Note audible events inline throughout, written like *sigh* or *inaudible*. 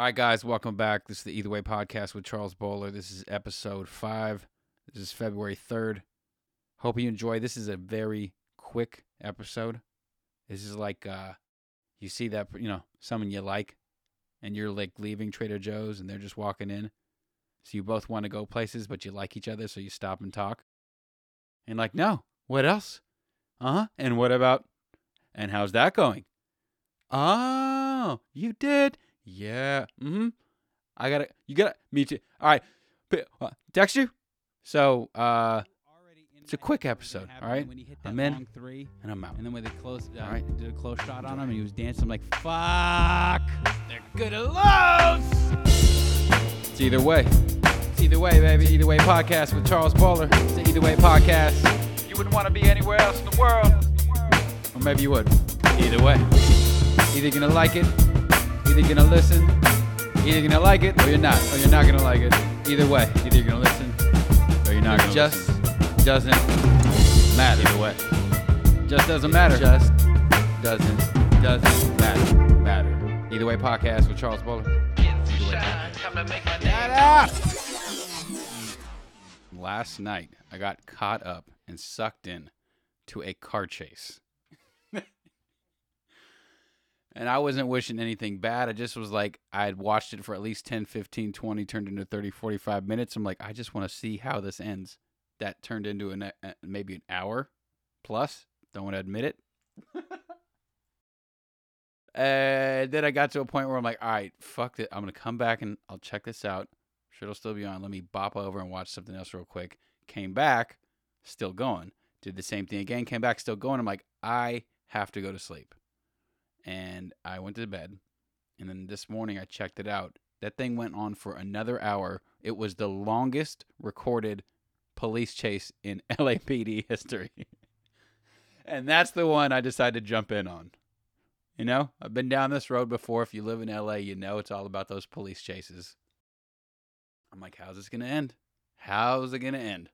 All right, guys, welcome back. This is the Either Way podcast with Charles Bowler. This is episode five. This is February 3rd. Hope you enjoy. This is a very quick episode. This is like uh you see that you know, someone you like and you're like leaving Trader Joe's and they're just walking in. So you both want to go places, but you like each other, so you stop and talk. And like, no, what else? Uh-huh. And what about and how's that going? Oh, you did? Yeah. Mm-hmm. I gotta you gotta me too. All right. P- uh, Text you? So uh it's a quick episode, all right? When he hit that I'm in. three, and I'm out. and then when they closed, uh, All right. did a close shot on him, and he was dancing. I'm like, "Fuck, they're gonna lose." It's either way. It's either way, baby. Either way podcast with Charles Baller. It's the either way podcast. You wouldn't want to be anywhere else in the world. Or maybe you would. Either way. Either you're gonna like it, either gonna listen, either you're gonna like it, or you're not, or you're not gonna like it. Either way, either you're gonna listen, or you're not It gonna just listen. doesn't matter. Either way. Just doesn't matter. Just doesn't doesn't matter. Matter. Either way podcast with Charles Bowler. Either way podcast. Shut up! Last night, I got caught up and sucked in to a car chase. *laughs* and I wasn't wishing anything bad. I just was like, I had watched it for at least 10, 15, 20, turned into 30, 45 minutes. I'm like, I just want to see how this ends. That turned into an, uh, maybe an hour plus. Don't want to admit it. *laughs* And then I got to a point where I'm like, all right, fuck it. I'm gonna come back and I'll check this out. Sure, it'll still be on. Let me bop over and watch something else real quick. Came back, still going. Did the same thing again. Came back, still going. I'm like, I have to go to sleep. And I went to bed. And then this morning I checked it out. That thing went on for another hour. It was the longest recorded police chase in *laughs* LAPD history. *laughs* and that's the one I decided to jump in on. You know, I've been down this road before. If you live in LA, you know it's all about those police chases. I'm like, how's this going to end? How's it going to end?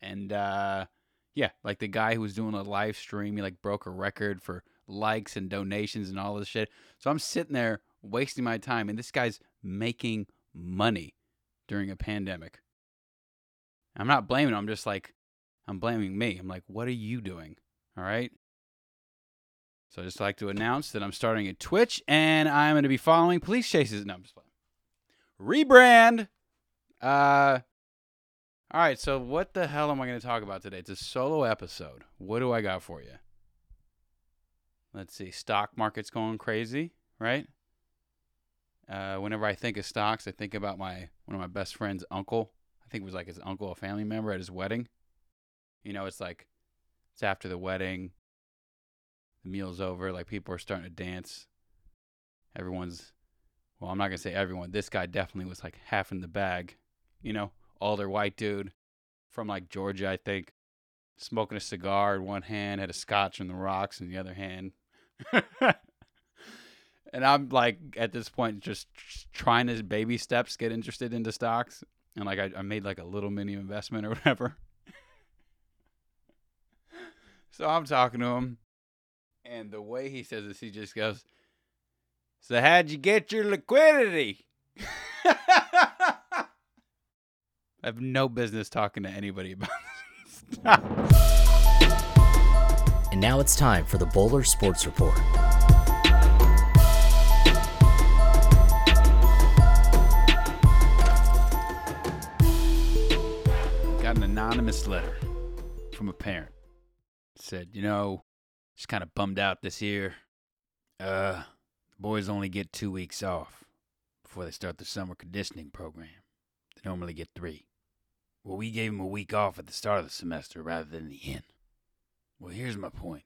And uh yeah, like the guy who was doing a live stream, he like broke a record for likes and donations and all this shit. So I'm sitting there wasting my time and this guy's making money during a pandemic. I'm not blaming him. I'm just like I'm blaming me. I'm like, what are you doing? All right? So I just like to announce that I'm starting a Twitch and I'm going to be following police chases. No, I'm just playing. Rebrand. Uh, all right. So what the hell am I going to talk about today? It's a solo episode. What do I got for you? Let's see. Stock market's going crazy, right? Uh, whenever I think of stocks, I think about my one of my best friend's uncle. I think it was like his uncle, a family member at his wedding. You know, it's like it's after the wedding the meal's over, like people are starting to dance. Everyone's well, I'm not gonna say everyone. This guy definitely was like half in the bag. You know, older white dude from like Georgia, I think, smoking a cigar in one hand, had a scotch on the rocks in the other hand. *laughs* and I'm like at this point just trying to baby steps get interested into stocks. And like I, I made like a little mini investment or whatever. *laughs* so I'm talking to him and the way he says this, he just goes, So, how'd you get your liquidity? *laughs* I have no business talking to anybody about this. And now it's time for the Bowler Sports Report. Got an anonymous letter from a parent. Said, You know, just kind of bummed out this year. Uh, the boys only get two weeks off before they start the summer conditioning program. They normally get three. Well, we gave them a week off at the start of the semester rather than the end. Well, here's my point.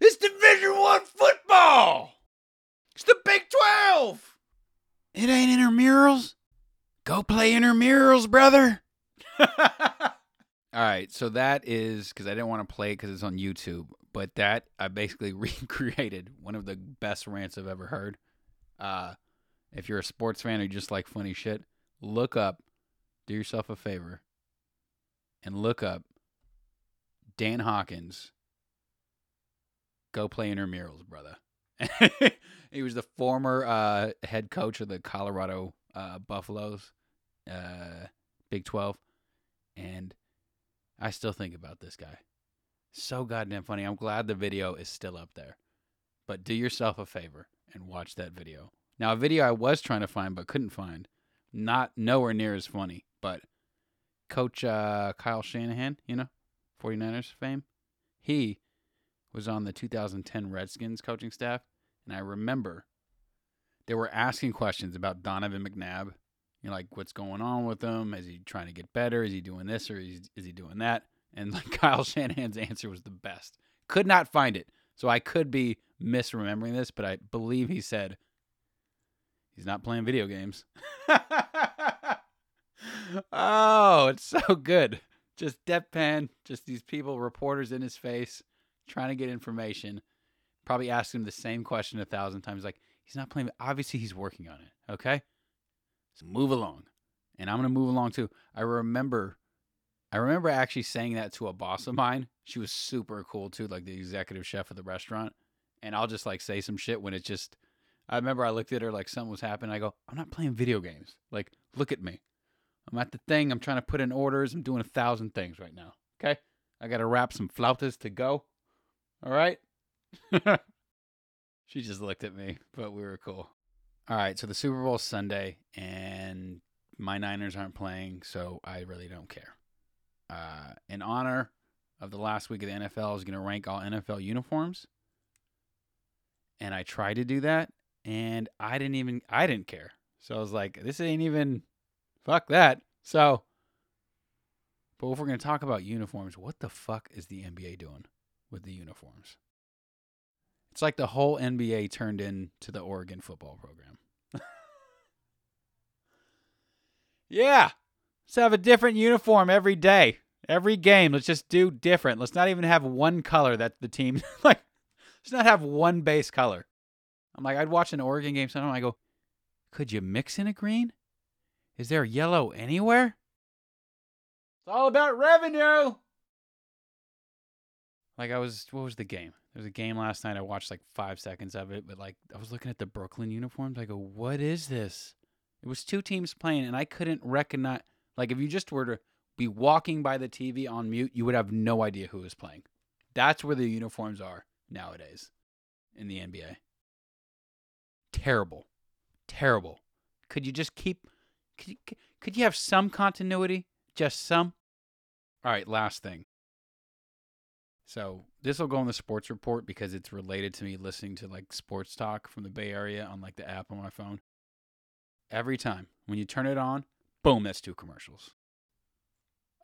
It's Division One football. It's the Big Twelve. It ain't intramurals. Go play intramurals, brother. *laughs* All right, so that is because I didn't want to play it because it's on YouTube, but that I basically *laughs* recreated one of the best rants I've ever heard. Uh, if you're a sports fan or you just like funny shit, look up, do yourself a favor, and look up Dan Hawkins. Go play intramurals, brother. *laughs* he was the former uh, head coach of the Colorado uh, Buffaloes, uh, Big 12. And I still think about this guy. So goddamn funny. I'm glad the video is still up there. But do yourself a favor and watch that video. Now, a video I was trying to find but couldn't find, not nowhere near as funny, but Coach uh, Kyle Shanahan, you know, 49ers fame, he was on the 2010 Redskins coaching staff. And I remember they were asking questions about Donovan McNabb. You know, like what's going on with him? Is he trying to get better? Is he doing this or is, is he doing that? And like *laughs* Kyle Shanahan's answer was the best. Could not find it. So I could be misremembering this, but I believe he said he's not playing video games. *laughs* oh, it's so good. Just deadpan, just these people, reporters in his face, trying to get information. Probably asked him the same question a thousand times. Like, he's not playing. Obviously, he's working on it. Okay. So move along. And I'm going to move along too. I remember I remember actually saying that to a boss of mine. She was super cool too, like the executive chef of the restaurant. And I'll just like say some shit when it's just I remember I looked at her like something was happening. I go, I'm not playing video games. Like, look at me. I'm at the thing. I'm trying to put in orders. I'm doing a thousand things right now. Okay. I got to wrap some flautas to go. All right. *laughs* she just looked at me, but we were cool. All right. So the Super Bowl Sunday, and my Niners aren't playing, so I really don't care. Uh, in honor of the last week of the NFL, I was going to rank all NFL uniforms. And I tried to do that, and I didn't even, I didn't care. So I was like, this ain't even, fuck that. So, but if we're going to talk about uniforms, what the fuck is the NBA doing with the uniforms? It's like the whole NBA turned into the Oregon football program. *laughs* yeah. Let's have a different uniform every day, every game. Let's just do different. Let's not even have one color that the team *laughs* like. Let's not have one base color. I'm like, I'd watch an Oregon game sometimes. I go, could you mix in a green? Is there yellow anywhere? It's all about revenue. Like I was, what was the game? There was a game last night. I watched like five seconds of it, but like I was looking at the Brooklyn uniforms. I go, what is this? It was two teams playing, and I couldn't recognize. Like if you just were to be walking by the TV on mute, you would have no idea who was playing. That's where the uniforms are nowadays in the NBA. Terrible. Terrible. Could you just keep could you, could you have some continuity? Just some? All right, last thing. So, this will go on the sports report because it's related to me listening to like sports talk from the Bay Area on like the app on my phone. Every time when you turn it on, boom, that's two commercials.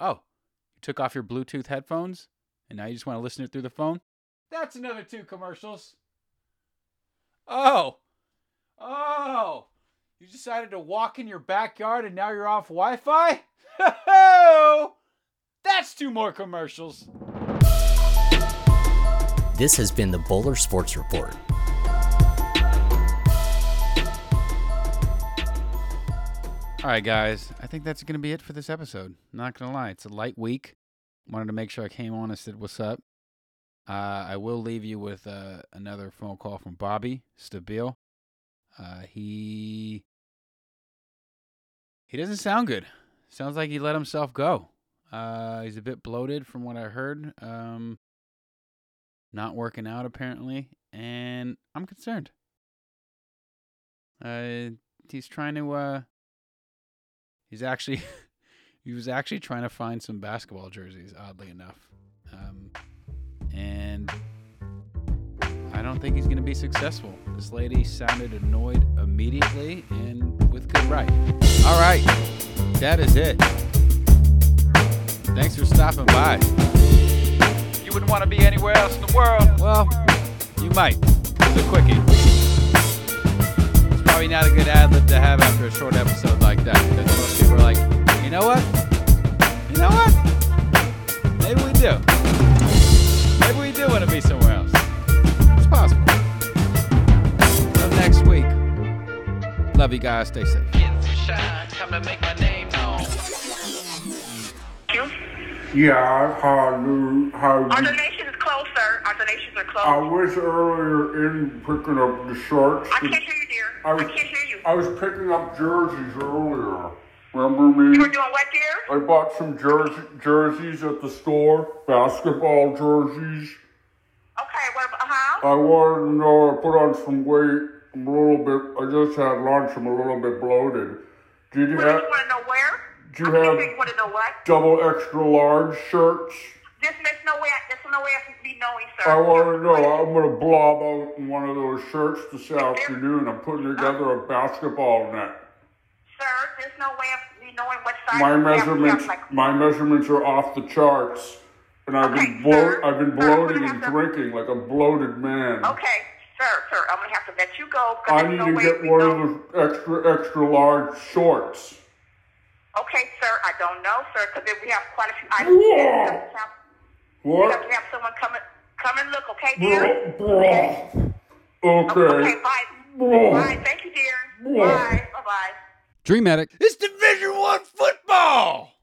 Oh, you took off your Bluetooth headphones and now you just want to listen to it through the phone? That's another two commercials. Oh, oh, you decided to walk in your backyard and now you're off Wi Fi? That's two more commercials. This has been the Bowler Sports Report. All right, guys. I think that's going to be it for this episode. Not going to lie. It's a light week. Wanted to make sure I came on and said what's up. Uh, I will leave you with uh, another phone call from Bobby Stabile. Uh, he he doesn't sound good. Sounds like he let himself go. Uh, he's a bit bloated from what I heard. Um, not working out apparently, and I'm concerned. Uh, he's trying to. Uh, he's actually, *laughs* he was actually trying to find some basketball jerseys. Oddly enough, um, and I don't think he's going to be successful. This lady sounded annoyed immediately, and with good right. All right, that is it. Thanks for stopping by. You wouldn't want to be anywhere else in the world. Well, you might. It's a quickie. It's probably not a good ad lib to have after a short episode like that because most people are like, you know what? You know what? Maybe we do. Maybe we do want to be somewhere Love you guys. Stay safe. Yeah, how do how Our donation is closed, sir. Our donation donations are I closed. was earlier in picking up the shirts. I can't hear you, dear. I I, was, can't hear you. I was picking up jerseys earlier. Remember me? you were doing what, dear? I bought some jersey, jerseys at the store, basketball jerseys. Okay, what about, uh-huh? I wanted to know I put on some weight. I'm a little bit, I just had lunch. I'm a little bit bloated. Did you What, have you want to know where? do you I have- you want to know what? double extra large shirts? This there's no way. There's no way I can be knowing, sir. I want to know. I'm going to blob out in one of those shirts this afternoon. I'm putting together a basketball net. Sir, there's no way of me knowing what size. My. Measurements, like- my measurements are off the charts, and I've been Okay, sir. I've been bloating and to- drinking like a bloated man. Okay, sir, sir, I'm gonna have to let you go. I need no to get one know. of those extra, extra large shorts. Okay, sir, I don't know, sir, because we have quite a few items. Yeah. We have to we have to have someone come and come and look, okay, dear? Bruh. Okay, Okay. bye. Bruh. Bye. Thank you, dear. Yeah. Bye. Bye. Bye. Dream Addict.